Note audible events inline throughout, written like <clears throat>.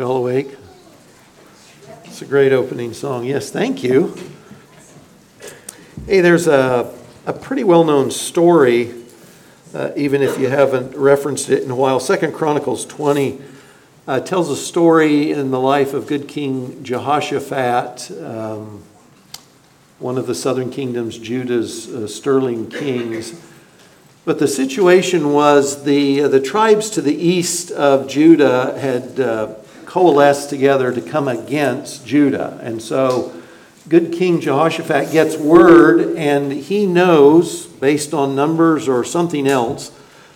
We all awake? It's a great opening song. Yes, thank you. Hey, there's a, a pretty well known story, uh, even if you haven't referenced it in a while. Second Chronicles 20 uh, tells a story in the life of good King Jehoshaphat, um, one of the southern kingdoms, Judah's uh, sterling kings. But the situation was the, uh, the tribes to the east of Judah had coalesced together to come against Judah. And so good King Jehoshaphat gets word, and he knows, based on numbers or something else,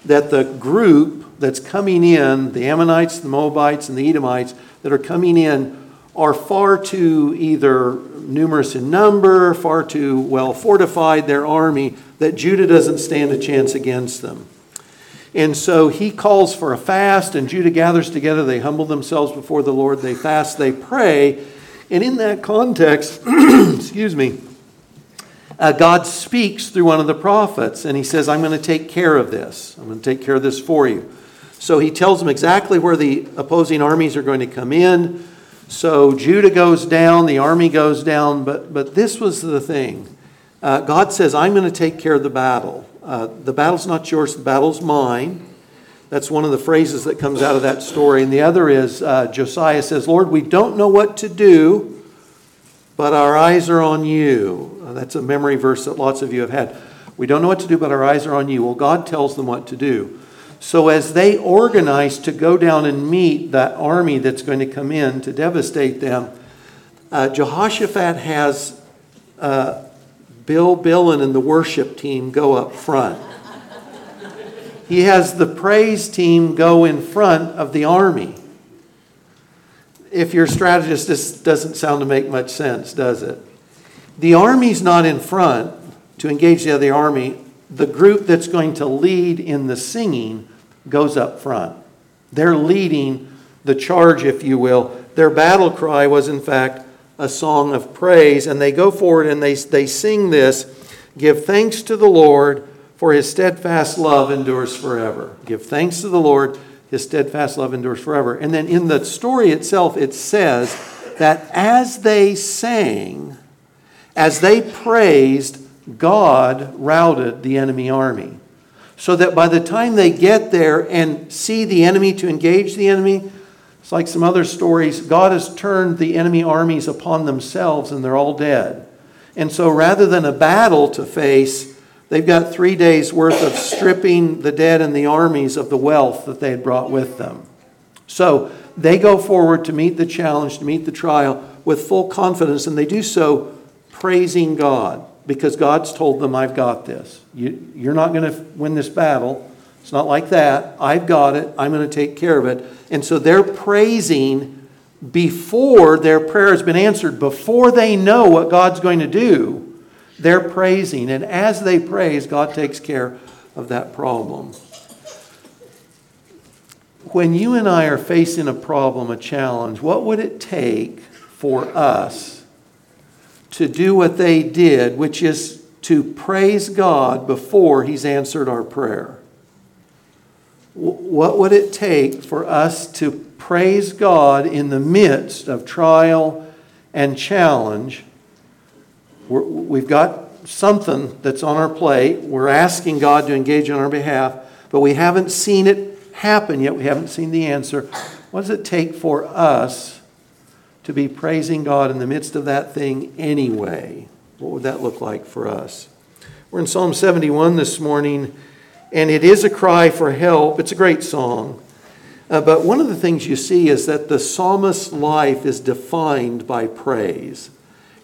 that the group that's coming in, the Ammonites, the Moabites, and the Edomites that are coming in, are far too either numerous in number, far too well fortified, their army, that Judah doesn't stand a chance against them. And so he calls for a fast, and Judah gathers together. They humble themselves before the Lord. They fast, they pray. And in that context, <clears throat> excuse me, uh, God speaks through one of the prophets, and he says, I'm going to take care of this. I'm going to take care of this for you. So he tells them exactly where the opposing armies are going to come in. So Judah goes down, the army goes down, but, but this was the thing. Uh, God says, I'm going to take care of the battle. Uh, the battle's not yours, the battle's mine. That's one of the phrases that comes out of that story. And the other is uh, Josiah says, Lord, we don't know what to do, but our eyes are on you. Uh, that's a memory verse that lots of you have had. We don't know what to do, but our eyes are on you. Well, God tells them what to do. So as they organize to go down and meet that army that's going to come in to devastate them, uh, Jehoshaphat has uh, Bill Billen and the worship team go up front. he has the praise team go in front of the army. If you're a strategist, this doesn't sound to make much sense, does it? The army's not in front to engage the other army. The group that's going to lead in the singing goes up front. They're leading the charge, if you will. Their battle cry was, in fact, a song of praise. And they go forward and they, they sing this Give thanks to the Lord, for his steadfast love endures forever. Give thanks to the Lord, his steadfast love endures forever. And then in the story itself, it says that as they sang, as they praised, God routed the enemy army. So that by the time they get there and see the enemy to engage the enemy, like some other stories. God has turned the enemy armies upon themselves and they're all dead. And so rather than a battle to face, they've got three days' worth of stripping the dead and the armies of the wealth that they had brought with them. So they go forward to meet the challenge, to meet the trial with full confidence, and they do so praising God because God's told them, I've got this. You, you're not going to win this battle. It's not like that. I've got it. I'm going to take care of it. And so they're praising before their prayer has been answered, before they know what God's going to do. They're praising. And as they praise, God takes care of that problem. When you and I are facing a problem, a challenge, what would it take for us to do what they did, which is to praise God before He's answered our prayer? What would it take for us to praise God in the midst of trial and challenge? we have got something that's on our plate. We're asking God to engage on our behalf, but we haven't seen it happen yet. We haven't seen the answer. What does it take for us to be praising God in the midst of that thing anyway? What would that look like for us? We're in Psalm 71 this morning and it is a cry for help. It's a great song. Uh, but one of the things you see is that the psalmist's life is defined by praise.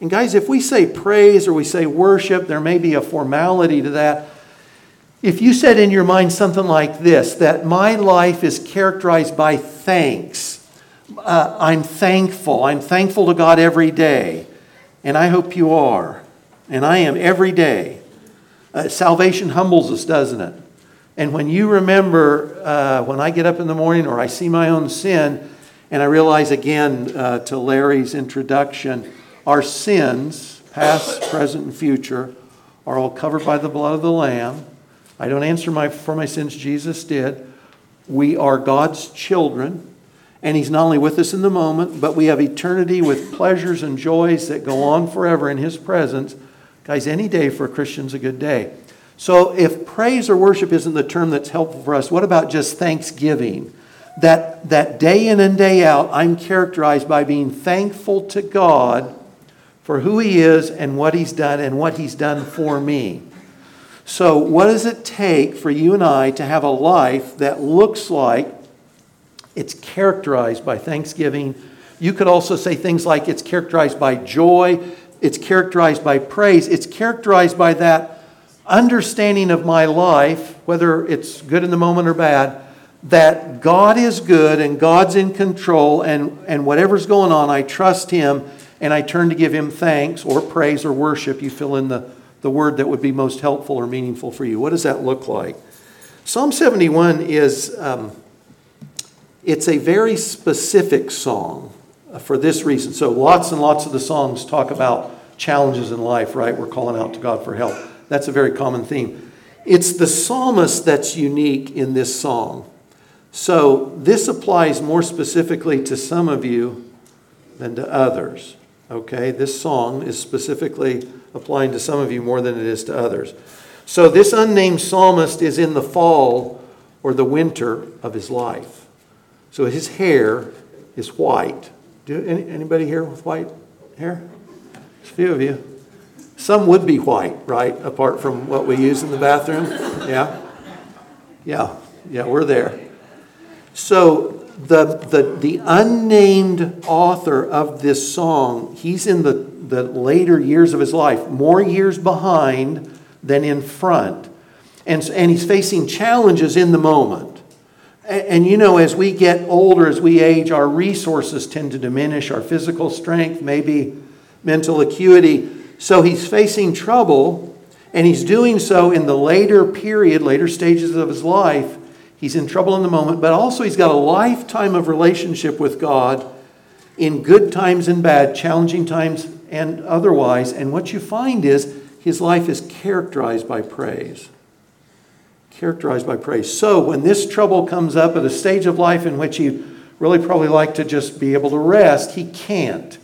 And guys, if we say praise or we say worship, there may be a formality to that. If you said in your mind something like this, that my life is characterized by thanks, uh, I'm thankful. I'm thankful to God every day. And I hope you are. And I am every day. Uh, salvation humbles us, doesn't it? And when you remember, uh, when I get up in the morning or I see my own sin, and I realize again uh, to Larry's introduction, our sins, past, present, and future, are all covered by the blood of the Lamb. I don't answer my, for my sins, Jesus did. We are God's children. And He's not only with us in the moment, but we have eternity with pleasures and joys that go on forever in His presence. Guys, any day for a Christian's a good day. So if praise or worship isn't the term that's helpful for us, what about just thanksgiving? That, that day in and day out, I'm characterized by being thankful to God for who He is and what He's done and what He's done for me. So, what does it take for you and I to have a life that looks like it's characterized by thanksgiving? You could also say things like it's characterized by joy, it's characterized by praise, it's characterized by that understanding of my life, whether it's good in the moment or bad, that God is good and God's in control, and, and whatever's going on, I trust Him and I turn to give Him thanks or praise or worship. You fill in the the word that would be most helpful or meaningful for you. What does that look like? Psalm 71 is um, it's a very specific song for this reason. So lots and lots of the songs talk about challenges in life, right? We're calling out to God for help. That's a very common theme. It's the psalmist that's unique in this song. So this applies more specifically to some of you than to others. Okay, this song is specifically applying to some of you more than it is to others. So this unnamed psalmist is in the fall or the winter of his life. So his hair is white. Do any, anybody here with white hair? a few of you. Some would be white, right? Apart from what we use in the bathroom. Yeah? Yeah. Yeah, we're there. So the, the, the unnamed author of this song, he's in the, the later years of his life, more years behind than in front. And, and he's facing challenges in the moment. And, and you know, as we get older, as we age, our resources tend to diminish, our physical strength, maybe mental acuity. So he's facing trouble, and he's doing so in the later period, later stages of his life He's in trouble in the moment, but also he's got a lifetime of relationship with God in good times and bad, challenging times and otherwise. And what you find is his life is characterized by praise. Characterized by praise. So when this trouble comes up at a stage of life in which he'd really probably like to just be able to rest, he can't.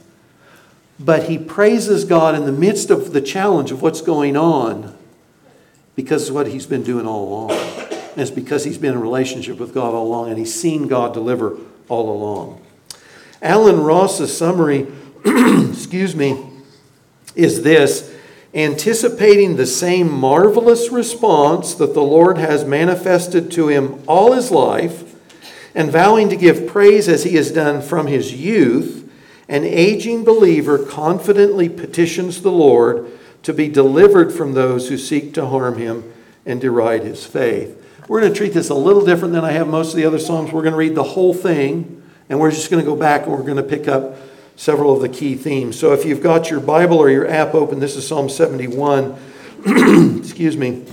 But he praises God in the midst of the challenge of what's going on because of what he's been doing all along. And it's because he's been in relationship with God all along and he's seen God deliver all along. Allen Ross's summary, <clears throat> excuse me, is this anticipating the same marvelous response that the Lord has manifested to him all his life, and vowing to give praise as he has done from his youth, an aging believer confidently petitions the Lord to be delivered from those who seek to harm him and deride his faith. We're going to treat this a little different than I have most of the other Psalms. We're going to read the whole thing, and we're just going to go back and we're going to pick up several of the key themes. So if you've got your Bible or your app open, this is Psalm 71. <clears throat> Excuse me.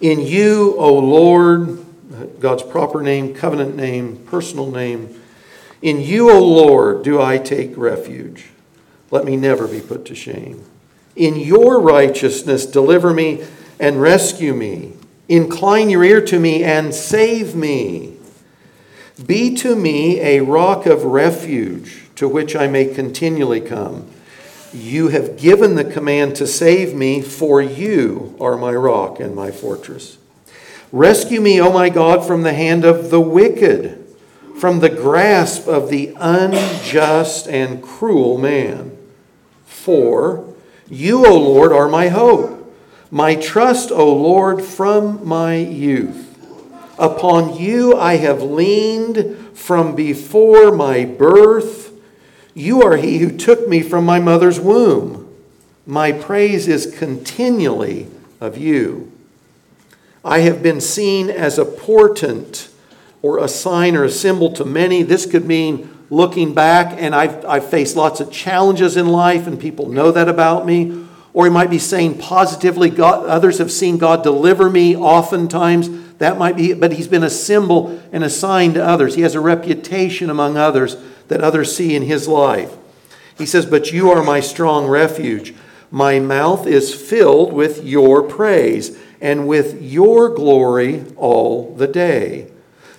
In you, O Lord, God's proper name, covenant name, personal name, in you, O Lord, do I take refuge. Let me never be put to shame. In your righteousness, deliver me and rescue me. Incline your ear to me and save me. Be to me a rock of refuge to which I may continually come. You have given the command to save me, for you are my rock and my fortress. Rescue me, O my God, from the hand of the wicked, from the grasp of the unjust and cruel man. For you, O Lord, are my hope my trust, O Lord, from my youth. Upon you I have leaned from before my birth. You are he who took me from my mother's womb. My praise is continually of you. I have been seen as a portent or a sign or a symbol to many. This could mean looking back, and I've, I've faced lots of challenges in life, and people know that about me. Or he might be saying positively, God, others have seen God deliver me oftentimes. That might be, but he's been a symbol and a sign to others. He has a reputation among others that others see in his life. He says, But you are my strong refuge. My mouth is filled with your praise and with your glory all the day.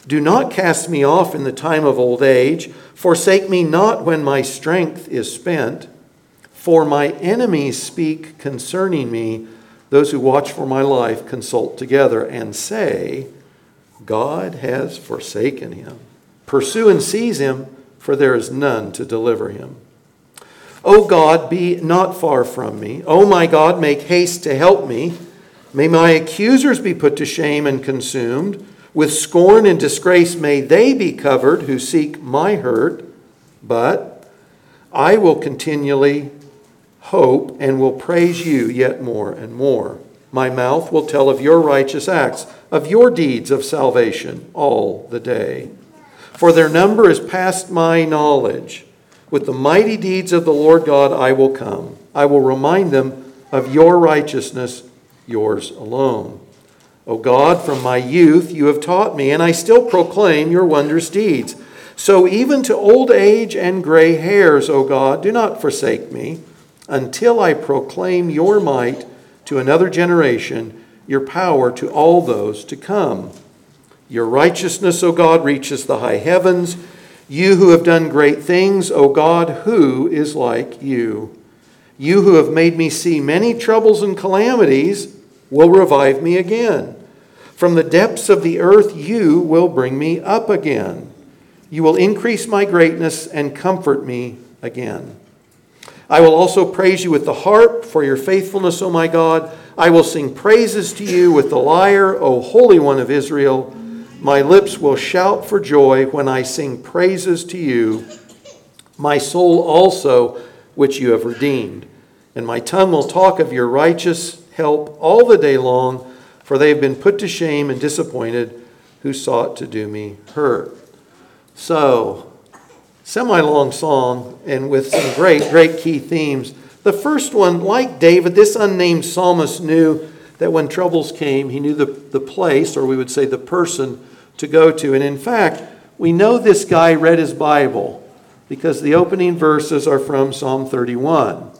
Do not cast me off in the time of old age. Forsake me not when my strength is spent. For my enemies speak concerning me. Those who watch for my life consult together and say, God has forsaken him. Pursue and seize him, for there is none to deliver him. O God, be not far from me. O my God, make haste to help me. May my accusers be put to shame and consumed. With scorn and disgrace may they be covered who seek my hurt. But I will continually hope and will praise you yet more and more. My mouth will tell of your righteous acts, of your deeds of salvation all the day. For their number is past my knowledge. With the mighty deeds of the Lord God I will come. I will remind them of your righteousness, yours alone. O God, from my youth you have taught me, and I still proclaim your wondrous deeds. So even to old age and gray hairs, O God, do not forsake me, until I proclaim your might to another generation, your power to all those to come. Your righteousness, O God, reaches the high heavens. You who have done great things, O God, who is like you? You who have made me see many troubles and calamities will revive me again. From the depths of the earth, you will bring me up again. You will increase my greatness and comfort me again. I will also praise you with the harp for your faithfulness, O my God. I will sing praises to you with the lyre, O Holy One of Israel. My lips will shout for joy when I sing praises to you, my soul also, which you have redeemed. And my tongue will talk of your righteous help all the day long, for they have been put to shame and disappointed who sought to do me hurt. So, semi long song, and with some great, great key themes. The first one, like David, this unnamed psalmist knew that when troubles came, he knew the, the place, or we would say the person, to go to. And in fact, we know this guy read his Bible because the opening verses are from Psalm 31.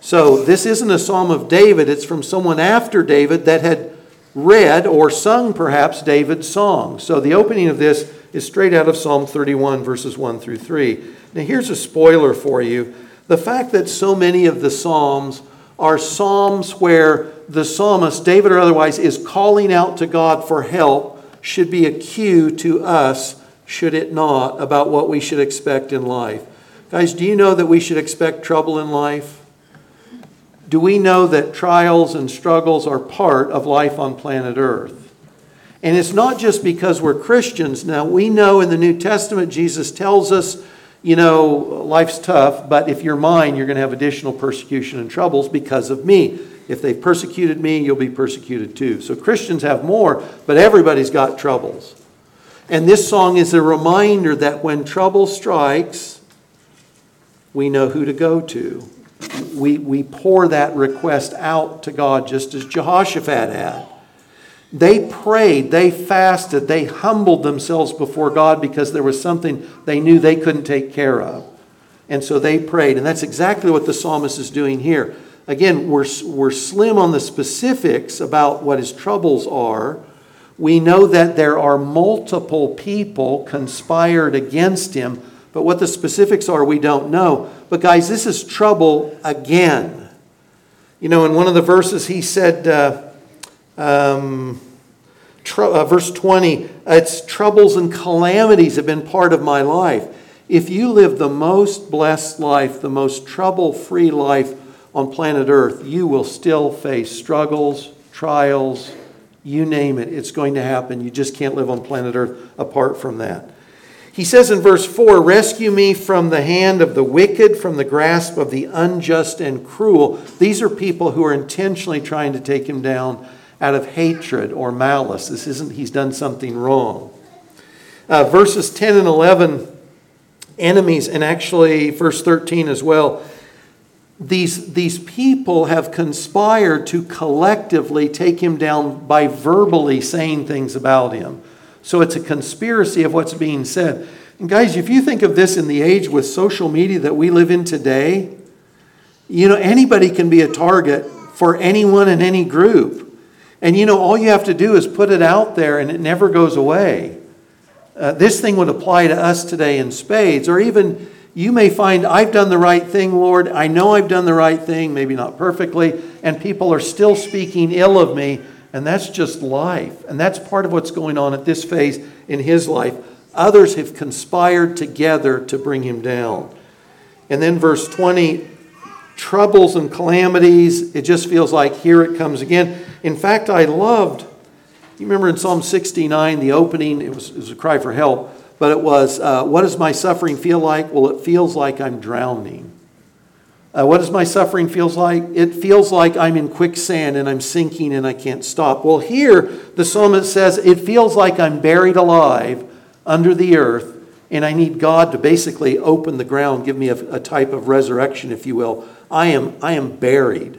So this isn't a psalm of David, it's from someone after David that had read or sung perhaps David's song. So the opening of this is straight out of Psalm 31, verses 1 through 3. Now here's a spoiler for you. The fact that so many of the Psalms are Psalms where the psalmist, David or otherwise, is calling out to God for help should be a cue to us, should it not, about what we should expect in life. Guys, do you know that we should expect trouble in life? Do we know that trials and struggles are part of life on planet Earth? And it's not just because we're Christians. Now, we know in the New Testament, Jesus tells us, you know, life's tough, but if you're mine, you're going to have additional persecution and troubles because of me. If they've persecuted me, you'll be persecuted too. So Christians have more, but everybody's got troubles. And this song is a reminder that when trouble strikes, we know who to go to. We, we pour that request out to God just as Jehoshaphat had. They prayed, they fasted, they humbled themselves before God because there was something they knew they couldn't take care of. And so they prayed. And that's exactly what the psalmist is doing here. Again, we're, we're slim on the specifics about what his troubles are. We know that there are multiple people conspired against him, but what the specifics are, we don't know. But, guys, this is trouble again. You know, in one of the verses, he said, uh, um, tr- uh, verse 20, it's troubles and calamities have been part of my life. If you live the most blessed life, the most trouble free life, on planet Earth, you will still face struggles, trials, you name it. It's going to happen. You just can't live on planet Earth apart from that. He says in verse 4 Rescue me from the hand of the wicked, from the grasp of the unjust and cruel. These are people who are intentionally trying to take him down out of hatred or malice. This isn't he's done something wrong. Uh, verses 10 and 11, enemies, and actually verse 13 as well these, these people have conspired to collectively take him down by verbally saying things about him. So it's a conspiracy of what's being said. And guys, if you think of this in the age with social media that we live in today, you know, anybody can be a target for anyone in any group. And you know, all you have to do is put it out there and it never goes away. Uh, this thing would apply to us today in spades, or even you may find, I've done the right thing, Lord. I know I've done the right thing, maybe not perfectly, and people are still speaking ill of me, and that's just life. And that's part of what's going on at this phase in his life. Others have conspired together to bring him down. And then verse 20 troubles and calamities, it just feels like here it comes again. In fact, I loved, you remember in Psalm 69, the opening, it was, it was a cry for help but it was, uh, what does my suffering feel like? Well, it feels like I'm drowning. Uh, what does my suffering feels like? It feels like I'm in quicksand and I'm sinking and I can't stop. Well, here the psalmist says it feels like I'm buried alive under the earth and I need God to basically open the ground, give me a, a type of resurrection, if you will. I am, I am buried.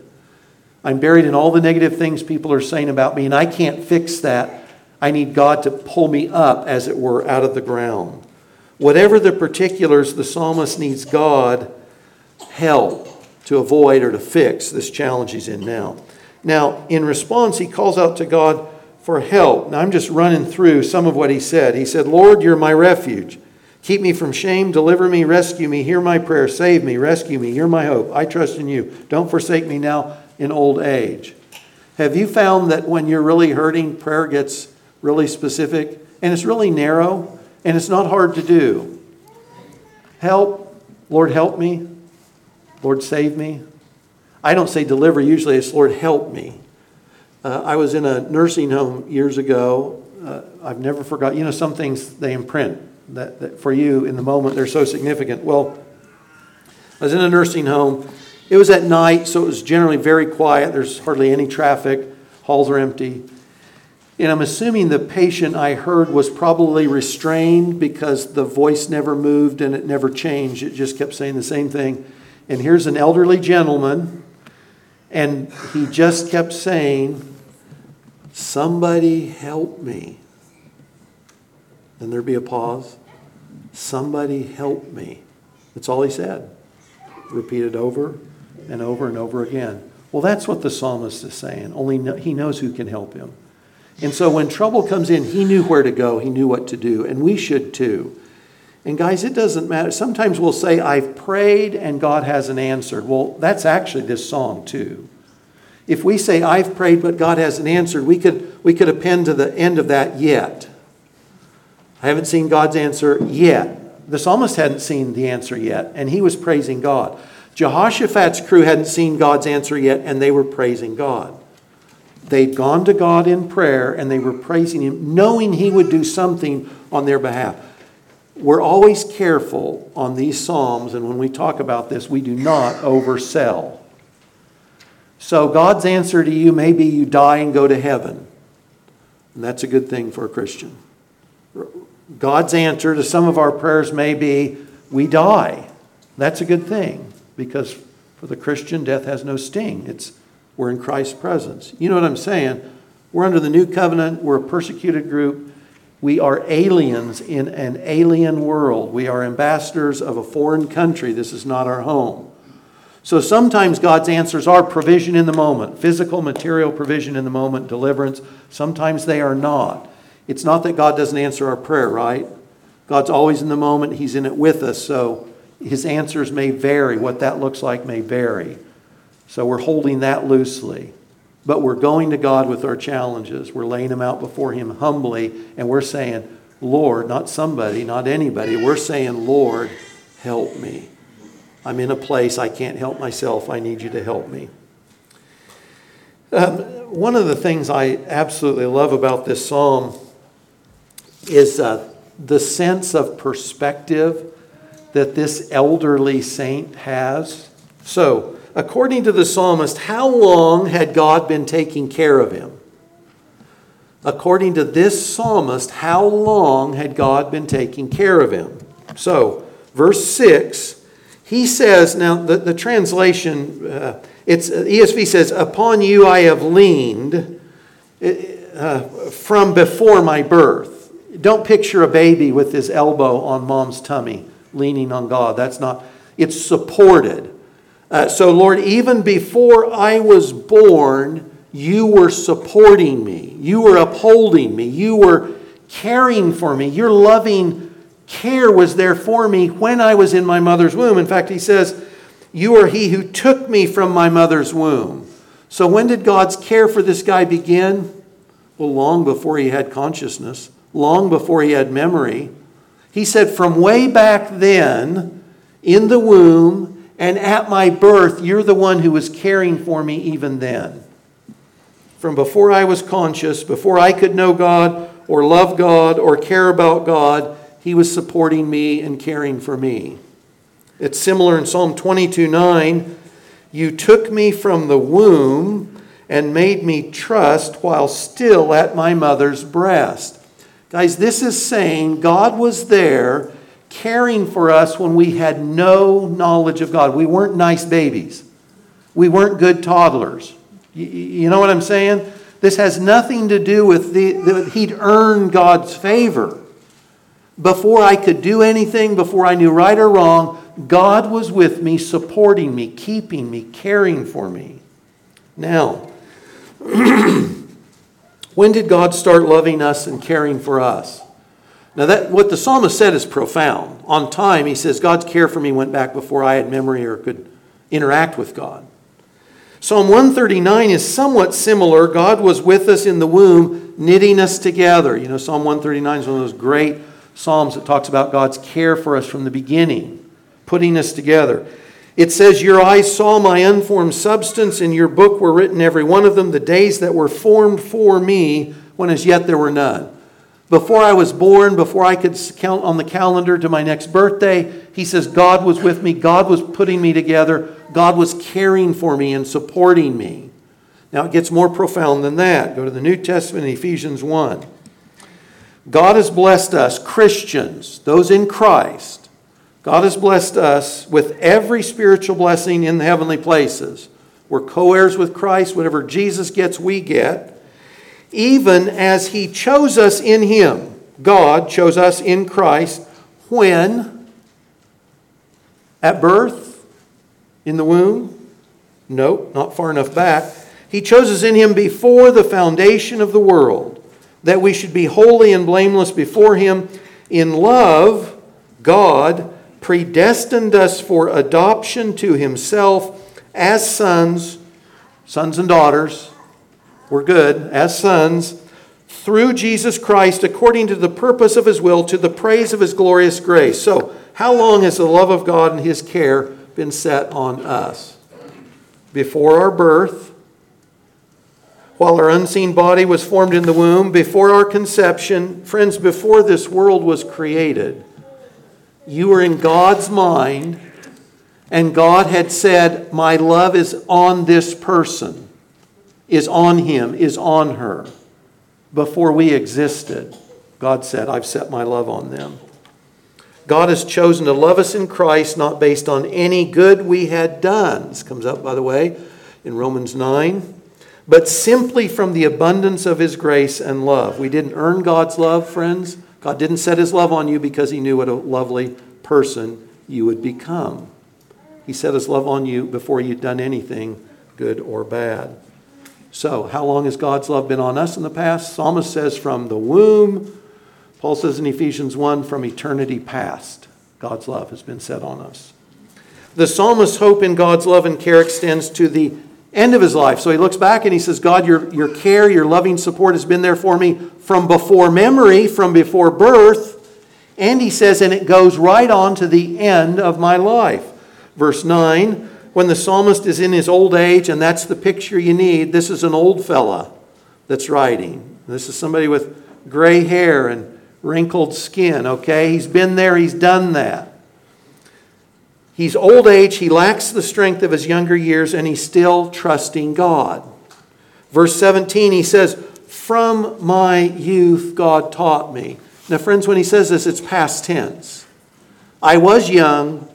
I'm buried in all the negative things people are saying about me, and I can't fix that. I need God to pull me up, as it were, out of the ground. Whatever the particulars, the psalmist needs God help to avoid or to fix this challenge he's in now. Now, in response, he calls out to God for help. Now, I'm just running through some of what he said. He said, Lord, you're my refuge. Keep me from shame, deliver me, rescue me, hear my prayer, save me, rescue me, you're my hope. I trust in you. Don't forsake me now in old age. Have you found that when you're really hurting, prayer gets really specific, and it's really narrow, and it's not hard to do. Help, Lord, help me. Lord, save me. I don't say deliver, usually it's Lord, help me. Uh, I was in a nursing home years ago. Uh, I've never forgot. You know, some things they imprint that, that for you in the moment they're so significant. Well, I was in a nursing home. It was at night, so it was generally very quiet. There's hardly any traffic. Halls are empty. And I'm assuming the patient I heard was probably restrained because the voice never moved and it never changed. It just kept saying the same thing. And here's an elderly gentleman, and he just kept saying, Somebody help me. Then there'd be a pause. Somebody help me. That's all he said. Repeated over and over and over again. Well, that's what the psalmist is saying, only he knows who can help him. And so when trouble comes in, he knew where to go, he knew what to do, and we should too. And guys, it doesn't matter. Sometimes we'll say, I've prayed and God hasn't answered. Well, that's actually this song too. If we say, I've prayed but God hasn't answered, we could, we could append to the end of that yet. I haven't seen God's answer yet. The psalmist hadn't seen the answer yet, and he was praising God. Jehoshaphat's crew hadn't seen God's answer yet, and they were praising God. They'd gone to God in prayer and they were praising Him, knowing He would do something on their behalf. We're always careful on these Psalms, and when we talk about this, we do not oversell. So, God's answer to you may be you die and go to heaven. And that's a good thing for a Christian. God's answer to some of our prayers may be we die. That's a good thing because for the Christian, death has no sting. It's we're in Christ's presence. You know what I'm saying? We're under the new covenant. We're a persecuted group. We are aliens in an alien world. We are ambassadors of a foreign country. This is not our home. So sometimes God's answers are provision in the moment, physical, material provision in the moment, deliverance. Sometimes they are not. It's not that God doesn't answer our prayer, right? God's always in the moment, He's in it with us. So His answers may vary. What that looks like may vary. So we're holding that loosely. But we're going to God with our challenges. We're laying them out before Him humbly, and we're saying, Lord, not somebody, not anybody, we're saying, Lord, help me. I'm in a place I can't help myself. I need you to help me. Um, one of the things I absolutely love about this psalm is uh, the sense of perspective that this elderly saint has. So, according to the psalmist, how long had God been taking care of him? According to this psalmist, how long had God been taking care of him? So, verse 6, he says, now the, the translation, uh, it's, ESV says, Upon you I have leaned uh, from before my birth. Don't picture a baby with his elbow on mom's tummy leaning on God. That's not, it's supported. Uh, so, Lord, even before I was born, you were supporting me. You were upholding me. You were caring for me. Your loving care was there for me when I was in my mother's womb. In fact, he says, You are he who took me from my mother's womb. So when did God's care for this guy begin? Well, long before he had consciousness, long before he had memory. He said, From way back then, in the womb and at my birth, you're the one who was caring for me even then. From before I was conscious, before I could know God or love God or care about God, he was supporting me and caring for me. It's similar in Psalm 22 9. You took me from the womb and made me trust while still at my mother's breast. Guys, this is saying God was there caring for us when we had no knowledge of God. We weren't nice babies, we weren't good toddlers. You know what I'm saying? This has nothing to do with the, the he'd earned God's favor. Before I could do anything, before I knew right or wrong, God was with me, supporting me, keeping me, caring for me. Now, <clears throat> when did God start loving us and caring for us? Now, that, what the psalmist said is profound. On time, he says, God's care for me went back before I had memory or could interact with God. Psalm 139 is somewhat similar. God was with us in the womb, knitting us together. You know, Psalm 139 is one of those great psalms that talks about God's care for us from the beginning, putting us together. It says, Your eyes saw my unformed substance, in your book were written every one of them, the days that were formed for me, when as yet there were none. Before I was born, before I could count on the calendar to my next birthday, he says, God was with me. God was putting me together. God was caring for me and supporting me. Now it gets more profound than that. Go to the New Testament, Ephesians 1. God has blessed us, Christians, those in Christ, God has blessed us with every spiritual blessing in the heavenly places. We're co heirs with Christ. Whatever Jesus gets, we get. Even as He chose us in Him. God chose us in Christ when? At birth? In the womb? Nope, not far enough back. He chose us in Him before the foundation of the world, that we should be holy and blameless before Him. In love, God predestined us for adoption to himself as sons, sons and daughters. We're good, as sons, through Jesus Christ, according to the purpose of his will, to the praise of his glorious grace. So, how long has the love of God and his care been set on us? Before our birth, while our unseen body was formed in the womb, before our conception, friends, before this world was created you were in God's mind, and God had said, My love is on this person, is on him, is on her. Before we existed, God said, I've set my love on them. God has chosen to love us in Christ, not based on any good we had done. This comes up, by the way, in Romans 9. But simply from the abundance of his grace and love. We didn't earn God's love, friends. God didn't set his love on you because he knew what a lovely person you would become. He set his love on you before you'd done anything good or bad. So, how long has God's love been on us in the past? Psalmist says from the womb. Paul says in Ephesians 1 from eternity past, God's love has been set on us. The psalmist's hope in God's love and care extends to the end of his life. So he looks back and he says, God, your, your care, your loving support has been there for me from before memory, from before birth. And he says, and it goes right on to the end of my life. Verse 9, when the psalmist is in his old age, and that's the picture you need, this is an old fella that's writing. This is somebody with gray hair and wrinkled skin, okay? He's been there, he's done that. He's old age, he lacks the strength of his younger years, and he's still trusting God. Verse 17, he says, From my youth, God taught me. Now, friends, when he says this, it's past tense. I was young,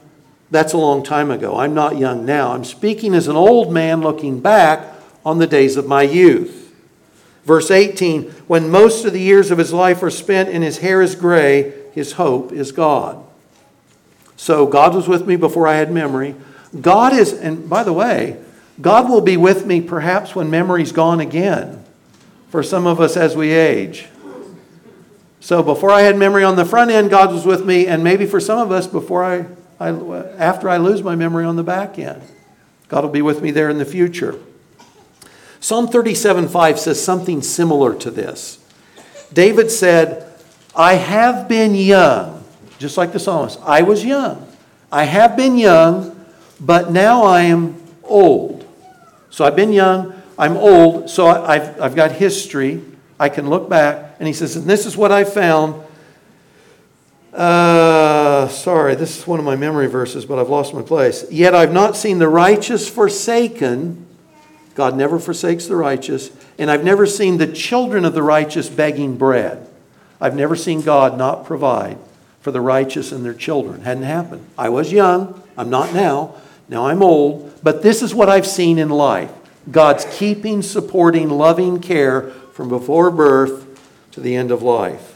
that's a long time ago. I'm not young now. I'm speaking as an old man looking back on the days of my youth. Verse 18, when most of the years of his life are spent and his hair is gray, his hope is God. So God was with me before I had memory. God is, and by the way, God will be with me perhaps when memory's gone again for some of us as we age. So before I had memory on the front end, God was with me, and maybe for some of us, before I, I after I lose my memory on the back end, God will be with me there in the future. Psalm 37 5 says something similar to this. David said, I have been young, just like the psalmist. I was young. I have been young, but now I am old. So I've been young, I'm old, so I've, I've got history. I can look back. And he says, and this is what I found. Uh, sorry, this is one of my memory verses, but I've lost my place. Yet I've not seen the righteous forsaken. God never forsakes the righteous. And I've never seen the children of the righteous begging bread. I've never seen God not provide for the righteous and their children. Hadn't happened. I was young. I'm not now. Now I'm old. But this is what I've seen in life God's keeping, supporting, loving care from before birth to the end of life.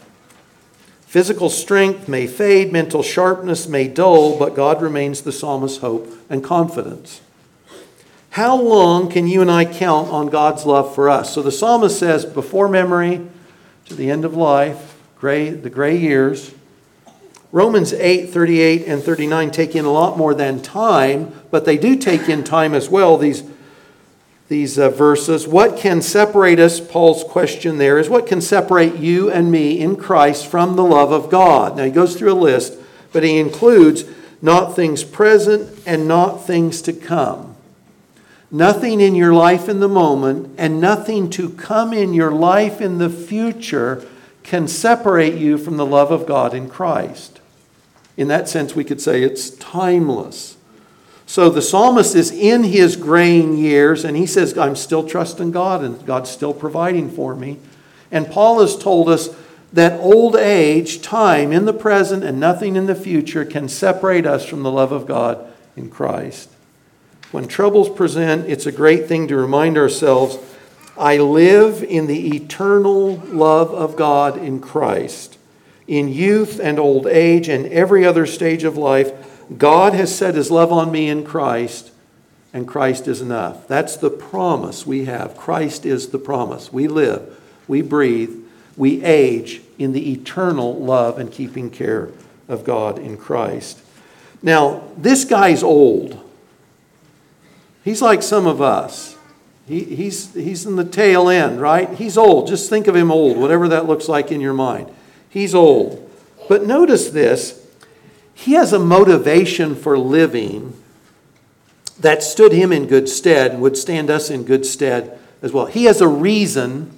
Physical strength may fade, mental sharpness may dull, but God remains the psalmist's hope and confidence. How long can you and I count on God's love for us? So the psalmist says, before memory to the end of life, gray, the gray years. Romans 8, 38, and 39 take in a lot more than time, but they do take in time as well, these these uh, verses. What can separate us, Paul's question there, is what can separate you and me in Christ from the love of God? Now, he goes through a list, but he includes not things present and not things to come. Nothing in your life in the moment and nothing to come in your life in the future can separate you from the love of God in Christ. In that sense, we could say it's timeless. So the psalmist is in his graying years, and he says, I'm still trusting God, and God's still providing for me. And Paul has told us that old age, time in the present, and nothing in the future can separate us from the love of God in Christ. When troubles present, it's a great thing to remind ourselves I live in the eternal love of God in Christ. In youth and old age and every other stage of life, God has set his love on me in Christ, and Christ is enough. That's the promise we have. Christ is the promise. We live, we breathe, we age in the eternal love and keeping care of God in Christ. Now, this guy's old. He's like some of us. He, he's, he's in the tail end, right? He's old. Just think of him old, whatever that looks like in your mind. He's old. But notice this he has a motivation for living that stood him in good stead and would stand us in good stead as well. He has a reason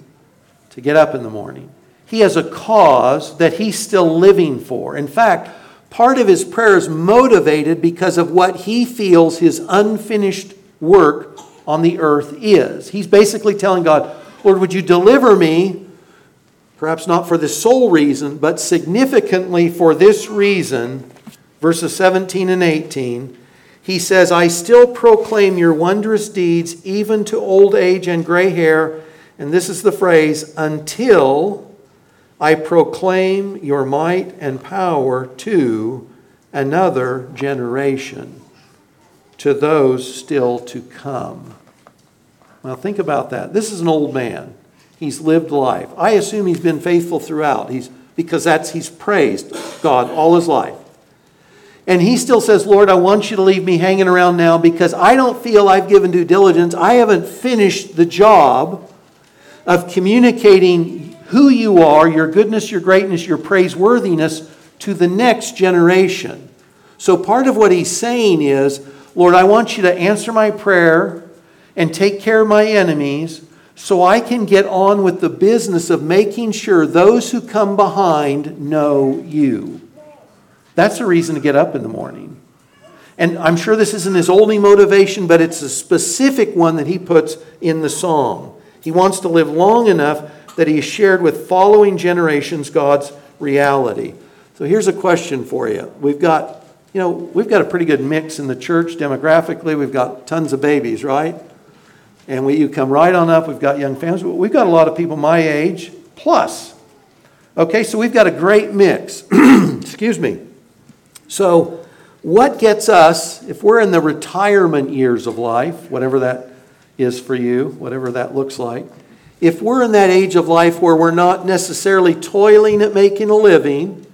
to get up in the morning. He has a cause that he's still living for. In fact, part of his prayer is motivated because of what he feels his unfinished work on the earth is. He's basically telling God, Lord, would you deliver me? Perhaps not for the sole reason, but significantly for this reason verses 17 and 18, he says, I still proclaim your wondrous deeds even to old age and gray hair. And this is the phrase, until I proclaim your might and power to another generation, to those still to come. Now, think about that. This is an old man. He's lived life. I assume he's been faithful throughout. He's, because that's, he's praised God all his life. And he still says, Lord, I want you to leave me hanging around now because I don't feel I've given due diligence. I haven't finished the job of communicating who you are, your goodness, your greatness, your praiseworthiness to the next generation. So part of what he's saying is, Lord, I want you to answer my prayer and take care of my enemies so I can get on with the business of making sure those who come behind know you. That's a reason to get up in the morning. And I'm sure this isn't his only motivation, but it's a specific one that he puts in the song. He wants to live long enough that he has shared with following generations God's reality. So here's a question for you. We've got, you know, we've got a pretty good mix in the church demographically. We've got tons of babies, right? And we, you come right on up. We've got young families. We've got a lot of people my age plus. Okay, so we've got a great mix. <clears throat> Excuse me. So, what gets us, if we're in the retirement years of life, whatever that is for you, whatever that looks like, if we're in that age of life where we're not necessarily toiling at making a living,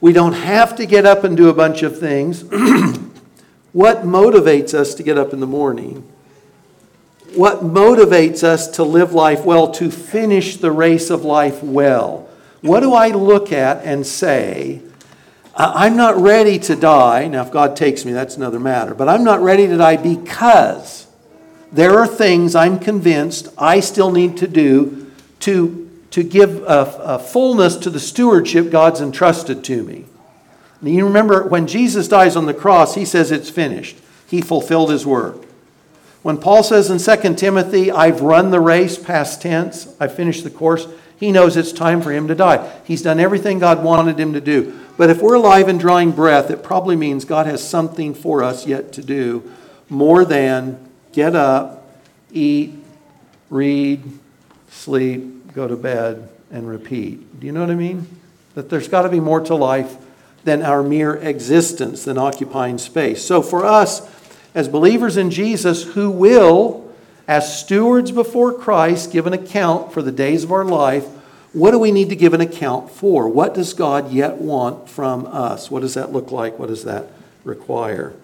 we don't have to get up and do a bunch of things, <clears throat> what motivates us to get up in the morning? What motivates us to live life well, to finish the race of life well? What do I look at and say, I'm not ready to die? Now, if God takes me, that's another matter. But I'm not ready to die because there are things I'm convinced I still need to do to, to give a, a fullness to the stewardship God's entrusted to me. You remember when Jesus dies on the cross, he says it's finished. He fulfilled his work. When Paul says in 2 Timothy, I've run the race, past tense, I finished the course, he knows it's time for him to die. He's done everything God wanted him to do. But if we're alive and drawing breath, it probably means God has something for us yet to do more than get up, eat, read, sleep, go to bed, and repeat. Do you know what I mean? That there's got to be more to life than our mere existence, than occupying space. So for us, as believers in Jesus who will, as stewards before Christ, give an account for the days of our life, what do we need to give an account for? What does God yet want from us? What does that look like? What does that require?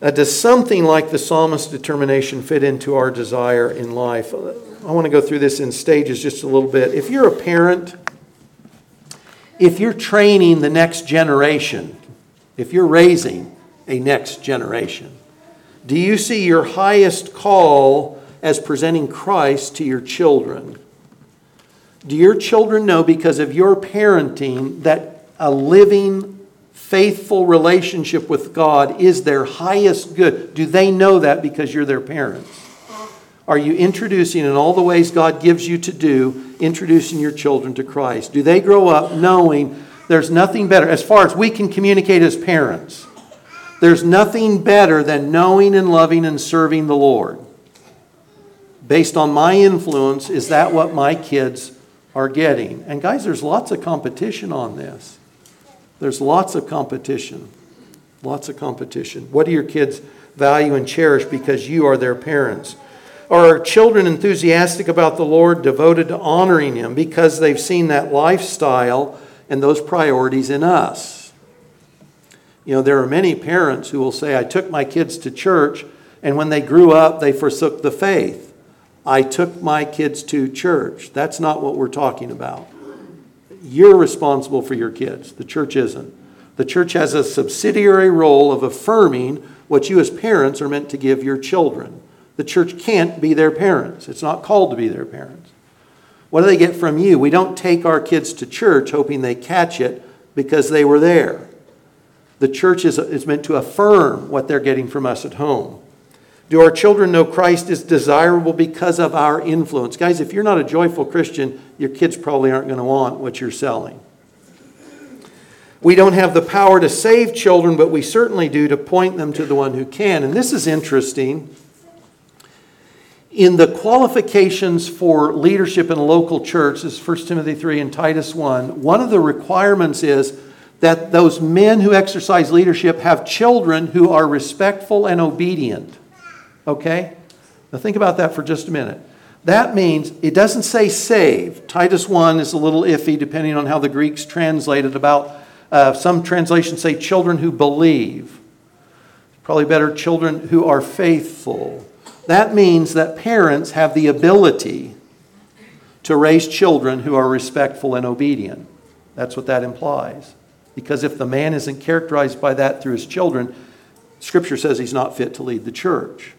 Uh, does something like the psalmist's determination fit into our desire in life? I want to go through this in stages just a little bit. If you're a parent, if you're training the next generation, if you're raising a next generation, do you see your highest call as presenting Christ to your children? Do your children know because of your parenting that a living faithful relationship with God is their highest good. Do they know that because you're their parents? Are you introducing, in all the ways God gives you to do, introducing your children to Christ? Do they grow up knowing there's nothing better, as far as we can communicate as parents, there's nothing better than knowing and loving and serving the Lord? Based on my influence, is that what my kids are getting? And guys, there's lots of competition on this. There's lots of competition. Lots of competition. What do your kids value and cherish because you are their parents? Are our children enthusiastic about the Lord, devoted to honoring Him because they've seen that lifestyle and those priorities in us? You know, there are many parents who will say, I took my kids to church, and when they grew up, they forsook the faith. I took my kids to church. That's not what we're talking about. You're responsible for your kids, the church isn't. The church has a subsidiary role of affirming what you as parents are meant to give your children. The church can't be their parents, it's not called to be their parents. What do they get from you? We don't take our kids to church hoping they catch it because they were there. The church is, is meant to affirm what they're getting from us at home. Do our children know Christ is desirable because of our influence? Guys, if you're not a joyful Christian, your kids probably aren't going to want what you're selling. We don't have the power to save children, but we certainly do to point them to the one who can. And this is interesting. In the qualifications for leadership in a local church, is 1 Timothy 3 and Titus 1, one of the requirements is that those men who exercise leadership have children who are respectful and obedient. Okay? Now think about that for just a minute. That means it doesn't say save. Titus 1 is a little iffy depending on how the Greeks translate it about uh, some translations say children who believe. Probably better children who are faithful. That means that parents have the ability to raise children who are respectful and obedient. That's what that implies. Because if the man isn't characterized by that through his children, Scripture says he's not fit to lead the church.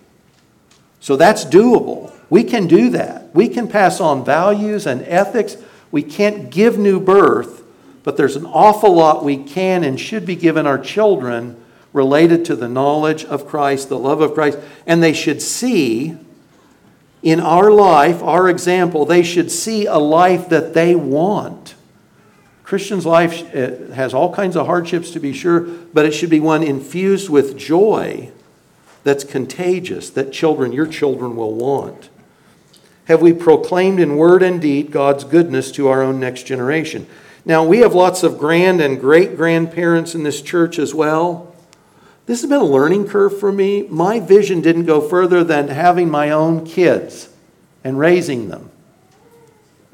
So that's doable. We can do that. We can pass on values and ethics. We can't give new birth, but there's an awful lot we can and should be given our children related to the knowledge of Christ, the love of Christ, and they should see in our life, our example, they should see a life that they want. Christian's life uh, has all kinds of hardships to be sure, but it should be one infused with joy that's contagious that children, your children, will want? Have we proclaimed in word and deed God's goodness to our own next generation? Now, we have lots of grand and great grandparents in this church as well. This has been a learning curve for me. My vision didn't go further than having my own kids. and raising them.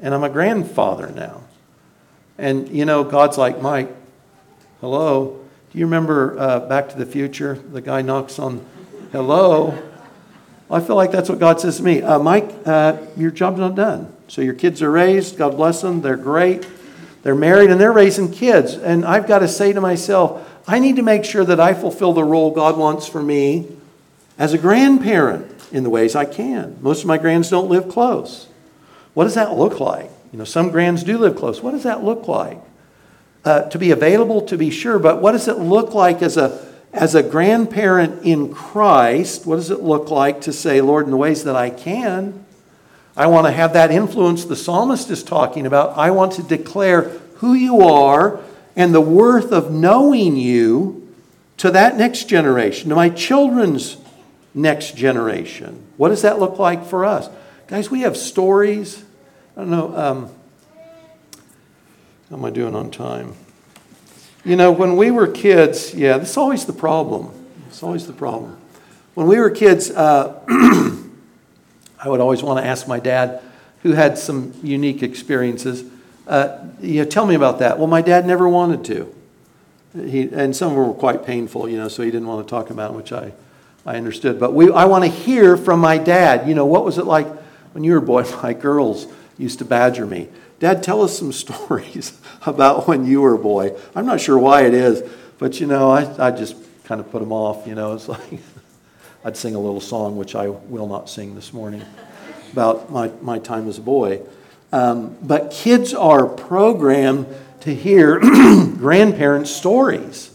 And I'm a grandfather now. And, you know, God's like, Mike, hello. Do you remember uh, Back to the Future? The guy knocks on, hello. I feel like that's what God says to me. Uh, Mike, uh, your job's not done. So your kids are raised. God bless them. They're great. They're married and they're raising kids. And I've got to say to myself, I need to make sure that I fulfill the role God wants for me as a grandparent in the ways I can. Most of my grands don't live close. What does that look like? You know, some grands do live close. What does that look like? Uh, to be available, to be sure, but what does it look like as a as a grandparent in Christ? What does it look like to say, Lord, in the ways that I can? I want to have that influence the psalmist is talking about. I want to declare who you are and the worth of knowing you to that next generation, to my children's next generation. What does that look like for us? Guys, we have stories. I don't know. Um, how am I doing on time? You know, when we were kids, yeah, this is always the problem. It's always the problem. When we were kids, uh, <clears throat> I would always want to ask my dad, who had some unique experiences, uh, you know, tell me about that. Well, my dad never wanted to. He, and some of them were quite painful, you know, so he didn't want to talk about them, which I, I understood. But we, I want to hear from my dad. You know, what was it like when you were a boy? <laughs> My girls used to badger me. Dad, tell us some <laughs> stories about when you were a boy. I'm not sure why it is, but you know, I, I just kind of put them off. You know, it's <laughs> like I'd sing a little song, which I will not sing this morning, about my, my time as a boy. Um, but kids are programmed to hear <clears throat> grandparents' stories.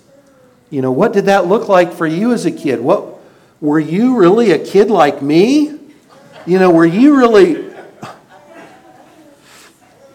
You know, what did that look like for you as a kid? What were you really a kid like me? You know, were you really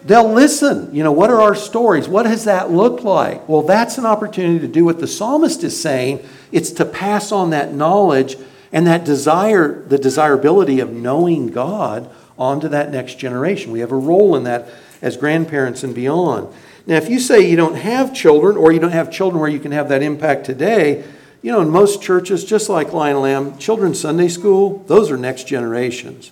They'll listen. You know, what are our stories? What does that look like? Well, that's an opportunity to do what the psalmist is saying. It's to pass on that knowledge and that desire, the desirability of knowing God onto that next generation. We have a role in that as grandparents and beyond. Now, if you say you don't have children or you don't have children where you can have that impact today, you know, in most churches, just like Lion Lamb, children's Sunday school, those are next generations.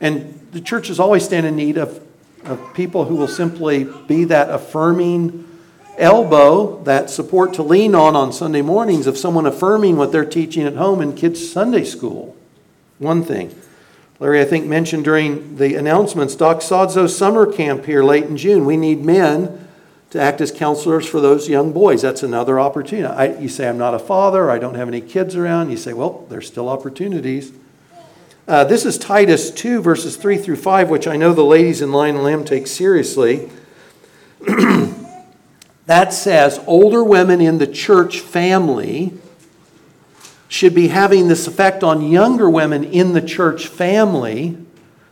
And the churches always stand in need of of people who will simply be that affirming elbow, that support to lean on on Sunday mornings of someone affirming what they're teaching at home in kids' Sunday school. One thing. Larry, I think, mentioned during the announcements Doc Sodzo's summer camp here late in June. We need men to act as counselors for those young boys. That's another opportunity. I, you say, I'm not a father, I don't have any kids around. You say, well, there's still opportunities. Uh, this is Titus 2, verses 3 through 5, which I know the ladies in Lion and Lamb take seriously. <clears throat> that says older women in the church family should be having this effect on younger women in the church family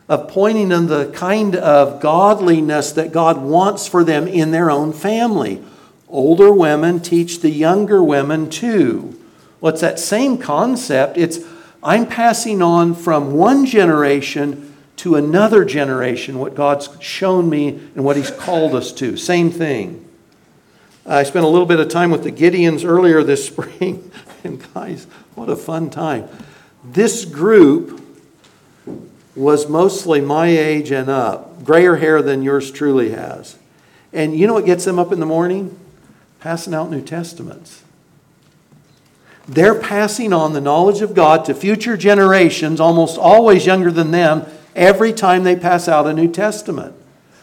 of pointing them the kind of godliness that God wants for them in their own family. Older women teach the younger women too. Well, it's that same concept. It's I'm passing on from one generation to another generation what God's shown me and what He's called us to. Same thing. I spent a little bit of time with the Gideons earlier this <laughs> spring, and guys, what a fun time. This group was mostly my age and up, grayer hair than yours truly has. And you know what gets them up in the morning? Passing out New Testaments. They're passing on the knowledge of God to future generations, almost always younger than them, every time they pass out a New Testament.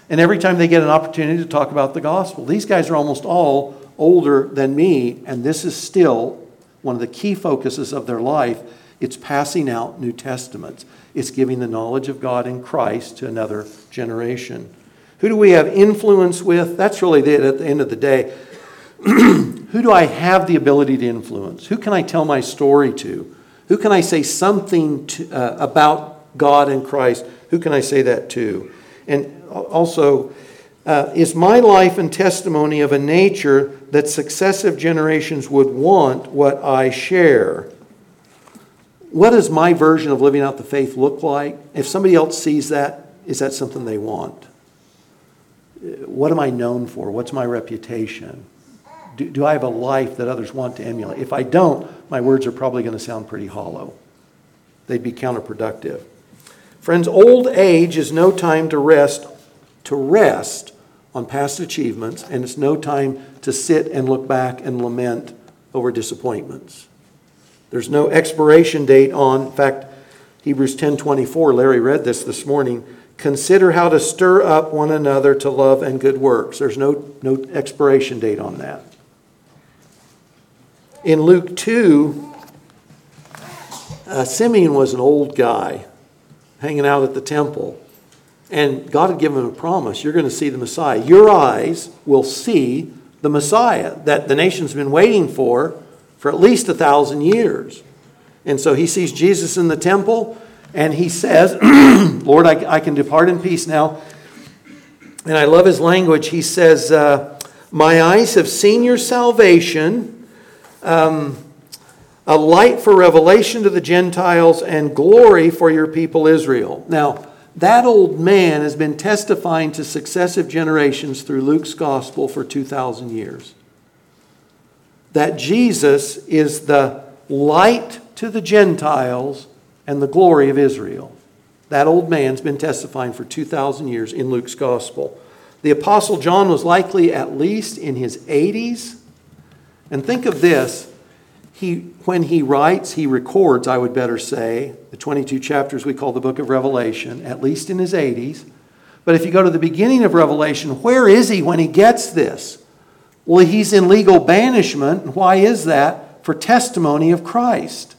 And every time they get an opportunity to talk about the gospel. These guys are almost all older than me, and this is still one of the key focuses of their life. It's passing out New Testaments, it's giving the knowledge of God in Christ to another generation. Who do we have influence with? That's really it at the end of the day. <clears throat> who do I have the ability to influence? Who can I tell my story to? Who can I say something to, uh, about God and Christ? Who can I say that to? And also, uh, is my life and testimony of a nature that successive generations would want what I share? What does my version of living out the faith look like? If somebody else sees that, is that something they want? What am I known for? What's my reputation? Do, do I have a life that others want to emulate? If I don't, my words are probably going to sound pretty hollow. They'd be counterproductive. Friends, old age is no time to rest, to rest on past achievements, and it's no time to sit and look back and lament over disappointments. There's no expiration date on, in fact, Hebrews 10:24, Larry read this this morning, consider how to stir up one another to love and good works. There's no, no expiration date on that. In Luke 2, uh, Simeon was an old guy hanging out at the temple. And God had given him a promise you're going to see the Messiah. Your eyes will see the Messiah that the nation's been waiting for for at least a thousand years. And so he sees Jesus in the temple and he says, <clears throat> Lord, I, I, can depart in peace now. And I love his language. He says, uh, My eyes have seen your salvation, um, a light for revelation to the Gentiles, and glory for your people Israel. Now, that old man has been testifying to successive generations through Luke's gospel for 2,000 years. That Jesus is the light to the Gentiles and the glory of Israel. That old man's been testifying for 2,000 years in Luke's gospel. The Apostle John was likely at least in his 80s. And think of this he, when he writes, he records, I would better say, the 22 chapters we call the book of Revelation, at least in his 80s. But if you go to the beginning of Revelation, where is he when he gets this? Well, he's in legal banishment. Why is that? For testimony of Christ.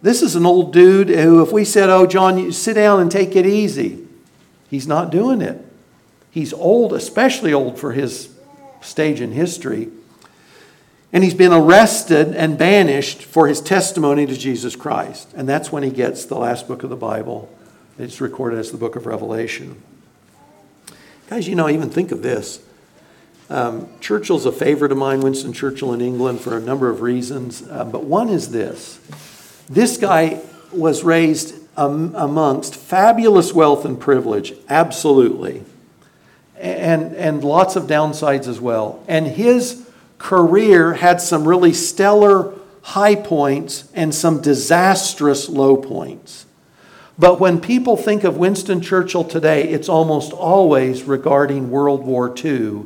This is an old dude who, if we said, Oh, John, you sit down and take it easy, he's not doing it. He's old, especially old for his stage in history. And he's been arrested and banished for his testimony to Jesus Christ. And that's when he gets the last book of the Bible. It's recorded as the book of Revelation. Guys, you know, even think of this. Um, Churchill's a favorite of mine, Winston Churchill in England, for a number of reasons. Uh, but one is this this guy was raised um, amongst fabulous wealth and privilege, absolutely, and, and lots of downsides as well. And his career had some really stellar high points and some disastrous low points. But when people think of Winston Churchill today, it's almost always regarding World War II,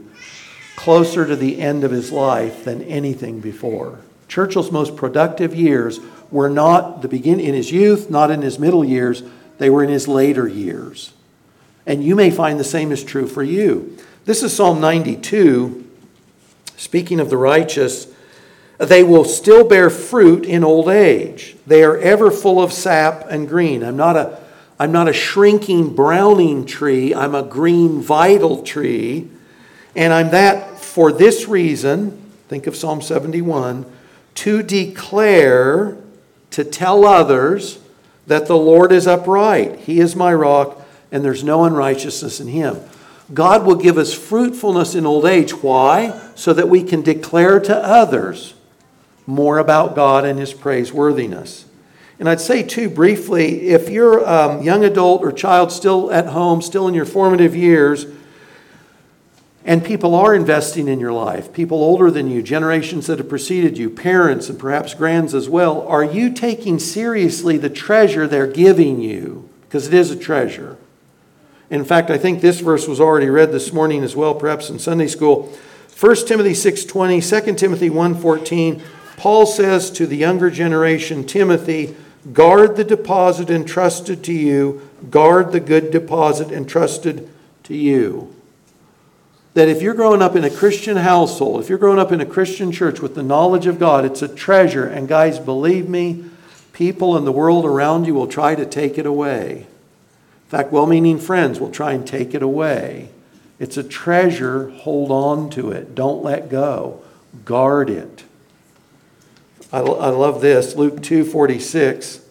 closer to the end of his life than anything before. Churchill's most productive years were not the beginning in his youth, not in his middle years, they were in his later years. And you may find the same is true for you. This is Psalm 92, speaking of the righteous. They will still bear fruit in old age. They are ever full of sap and green. I'm not a, I'm not a shrinking, browning tree. I'm a green, vital tree. And I'm that for this reason. Think of Psalm 71 to declare, to tell others that the Lord is upright. He is my rock, and there's no unrighteousness in him. God will give us fruitfulness in old age. Why? So that we can declare to others more about God and his praiseworthiness. And I'd say, too, briefly, if you're a um, young adult or child still at home, still in your formative years, and people are investing in your life, people older than you, generations that have preceded you, parents and perhaps grands as well. Are you taking seriously the treasure they're giving you? Because it is a treasure. In fact, I think this verse was already read this morning as well, perhaps in Sunday school. 1 Timothy 6:20, 2 Timothy 1:14, Paul says to the younger generation, Timothy, guard the deposit entrusted to you, guard the good deposit entrusted to you that if you're growing up in a Christian household, if you're growing up in a Christian church with the knowledge of God, it's a treasure. And guys, believe me, people in the world around you will try to take it away. In fact, well meaning friends will try and take it away. It's a treasure. Hold on to it. Don't let go. Guard it. I, I love this. Luke 2 46.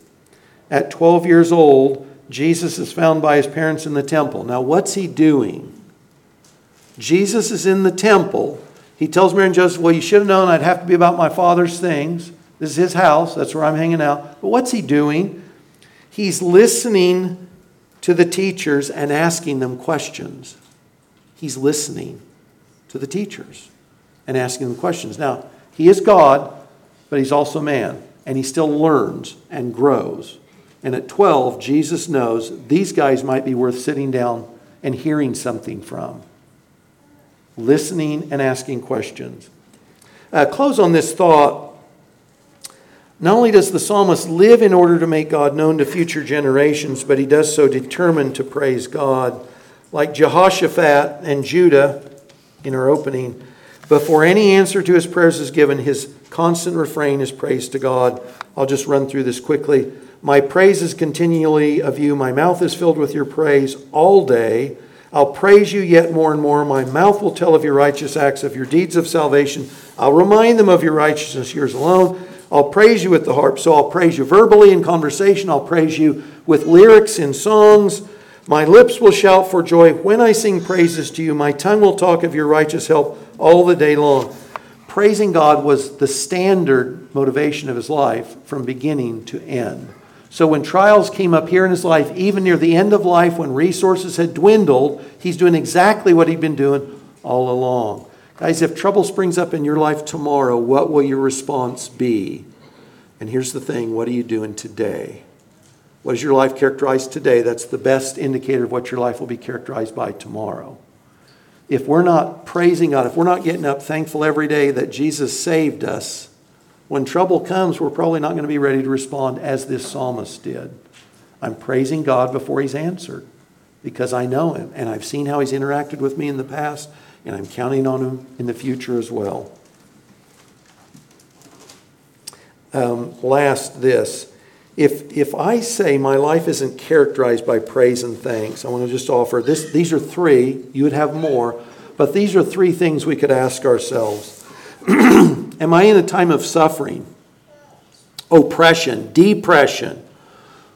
At 12 years old, Jesus is found by his parents in the temple. Now, what's he doing? Jesus is in the temple. He tells Mary and Joseph, Well, you should have known I'd have to be about my father's things. This is his house. That's where I'm hanging out. But what's he doing? He's listening to the teachers and asking them questions. He's listening to the teachers and asking them questions. Now, he is God, but he's also man, and he still learns and grows. And at 12, Jesus knows these guys might be worth sitting down and hearing something from, listening and asking questions. Uh, close on this thought. Not only does the psalmist live in order to make God known to future generations, but he does so determined to praise God. Like Jehoshaphat and Judah in our opening, before any answer to his prayers is given, his constant refrain is praise to God. I'll just run through this quickly. My praise is continually of you. My mouth is filled with your praise all day. I'll praise you yet more and more. My mouth will tell of your righteous acts, of your deeds of salvation. I'll remind them of your righteousness, yours alone. I'll praise you with the harp. So I'll praise you verbally in conversation. I'll praise you with lyrics in songs. My lips will shout for joy when I sing praises to you. My tongue will talk of your righteous help all the day long. Praising God was the standard motivation of his life from beginning to end. So when trials came up here in his life, even near the end of life, when resources had dwindled, he's doing exactly what he'd been doing all along. Guys, if trouble springs up in your life tomorrow, what will your response be? And here's the thing what are you doing today? What is your life characterized today? That's the best indicator of what your life will be characterized by tomorrow. If we're not praising God, if we're not getting up thankful every day that Jesus saved us, when trouble comes, we're probably not going to be ready to respond as this psalmist did. I'm praising God before he's answered because I know him and I've seen how he's interacted with me in the past and I'm counting on him in the future as well. Um, last, this. If, if I say my life isn't characterized by praise and thanks, I want to just offer this. These are three. You would have more, but these are three things we could ask ourselves. <clears throat> Am I in a time of suffering, oppression, depression?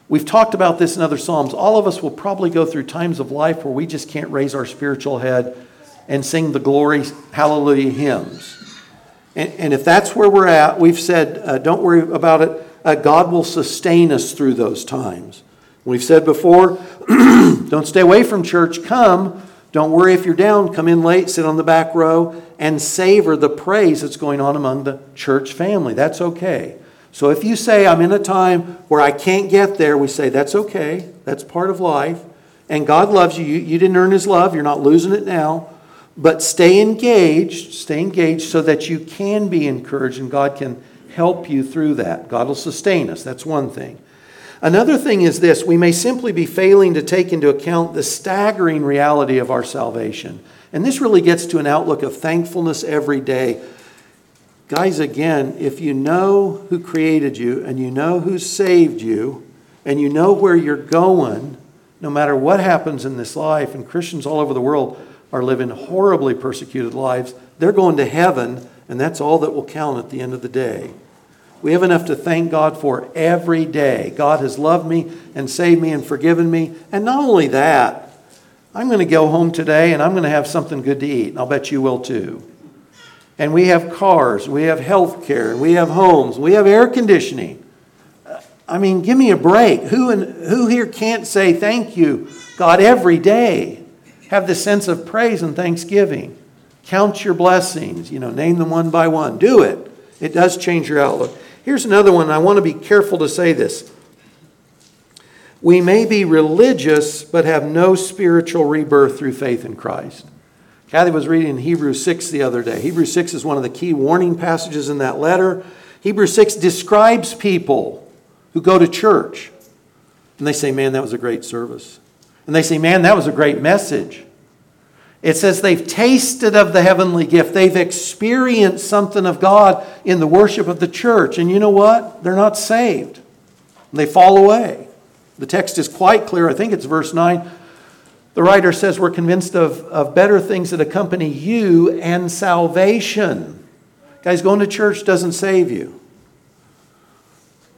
We've talked about this in other Psalms. All of us will probably go through times of life where we just can't raise our spiritual head and sing the glory, hallelujah hymns. And, and if that's where we're at, we've said, uh, don't worry about it. Uh, God will sustain us through those times. We've said before, <clears throat> don't stay away from church, come. Don't worry if you're down, come in late, sit on the back row, and savor the praise that's going on among the church family. That's okay. So if you say, I'm in a time where I can't get there, we say, that's okay. That's part of life. And God loves you. You, you didn't earn His love, you're not losing it now. But stay engaged, stay engaged so that you can be encouraged and God can help you through that. God will sustain us. That's one thing. Another thing is this we may simply be failing to take into account the staggering reality of our salvation. And this really gets to an outlook of thankfulness every day. Guys, again, if you know who created you and you know who saved you and you know where you're going, no matter what happens in this life, and Christians all over the world are living horribly persecuted lives. They're going to heaven, and that's all that will count at the end of the day. We have enough to thank God for every day. God has loved me and saved me and forgiven me. And not only that, I'm going to go home today and I'm going to have something good to eat. And I'll bet you will too. And we have cars, we have health care, we have homes, we have air conditioning. I mean, give me a break. Who, in, who here can't say thank you, God, every day? Have this sense of praise and thanksgiving. Count your blessings, you know, name them one by one. Do it. It does change your outlook. Here's another one. I want to be careful to say this. We may be religious, but have no spiritual rebirth through faith in Christ. Kathy was reading Hebrews 6 the other day. Hebrews 6 is one of the key warning passages in that letter. Hebrews 6 describes people who go to church and they say, Man, that was a great service. And they say, Man, that was a great message. It says they've tasted of the heavenly gift. They've experienced something of God in the worship of the church. And you know what? They're not saved. They fall away. The text is quite clear. I think it's verse 9. The writer says, We're convinced of, of better things that accompany you and salvation. Guys, going to church doesn't save you.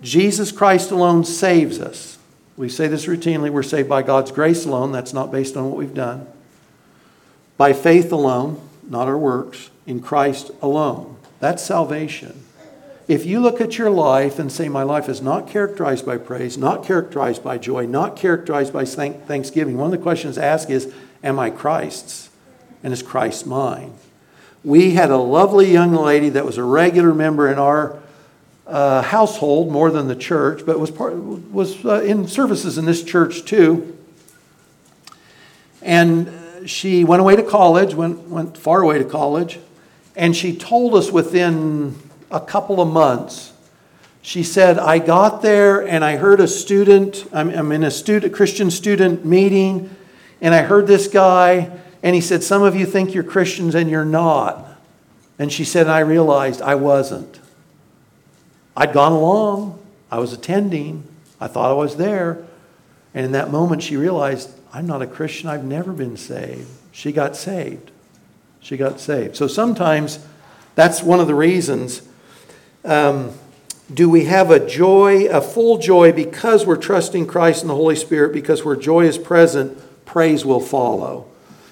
Jesus Christ alone saves us. We say this routinely we're saved by God's grace alone. That's not based on what we've done. By faith alone, not our works, in Christ alone. That's salvation. If you look at your life and say, My life is not characterized by praise, not characterized by joy, not characterized by thanksgiving, one of the questions asked is, Am I Christ's? And is Christ mine? We had a lovely young lady that was a regular member in our uh, household more than the church, but was part was uh, in services in this church too. And she went away to college, went went far away to college, and she told us within a couple of months. She said, "I got there and I heard a student. I'm, I'm in a student Christian student meeting, and I heard this guy, and he said, "Some of you think you're Christians and you're not." And she said, "I realized I wasn't." I'd gone along, I was attending, I thought I was there. And in that moment, she realized, I'm not a Christian, I've never been saved. She got saved. She got saved. So sometimes that's one of the reasons. Um, do we have a joy, a full joy, because we're trusting Christ and the Holy Spirit, because where joy is present, praise will follow.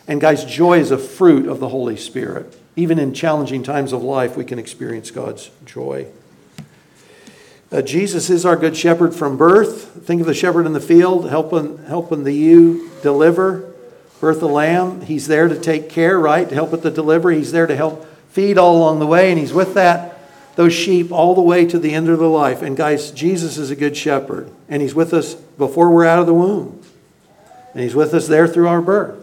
And guys, joy is a fruit of the Holy Spirit. Even in challenging times of life, we can experience God's joy. Uh, Jesus is our good shepherd from birth. Think of the shepherd in the field helping, helping the ewe deliver, birth the lamb. He's there to take care, right? To help with the delivery. He's there to help feed all along the way, and he's with that those sheep all the way to the end of their life. And guys, Jesus is a good shepherd, and he's with us before we're out of the womb. And he's with us there through our birth.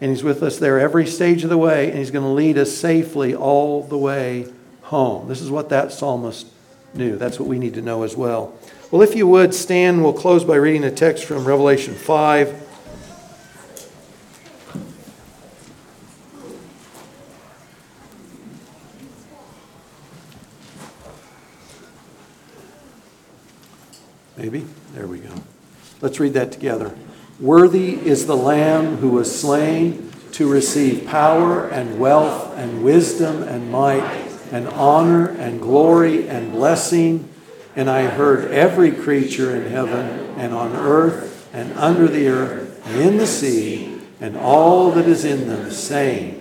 And he's with us there every stage of the way, and he's going to lead us safely all the way home. This is what that psalmist knew. That's what we need to know as well. Well, if you would stand, we'll close by reading a text from Revelation 5. Maybe? There we go. Let's read that together. Worthy is the Lamb who was slain to receive power and wealth and wisdom and might and honor and glory and blessing. And I heard every creature in heaven and on earth and under the earth and in the sea and all that is in them saying,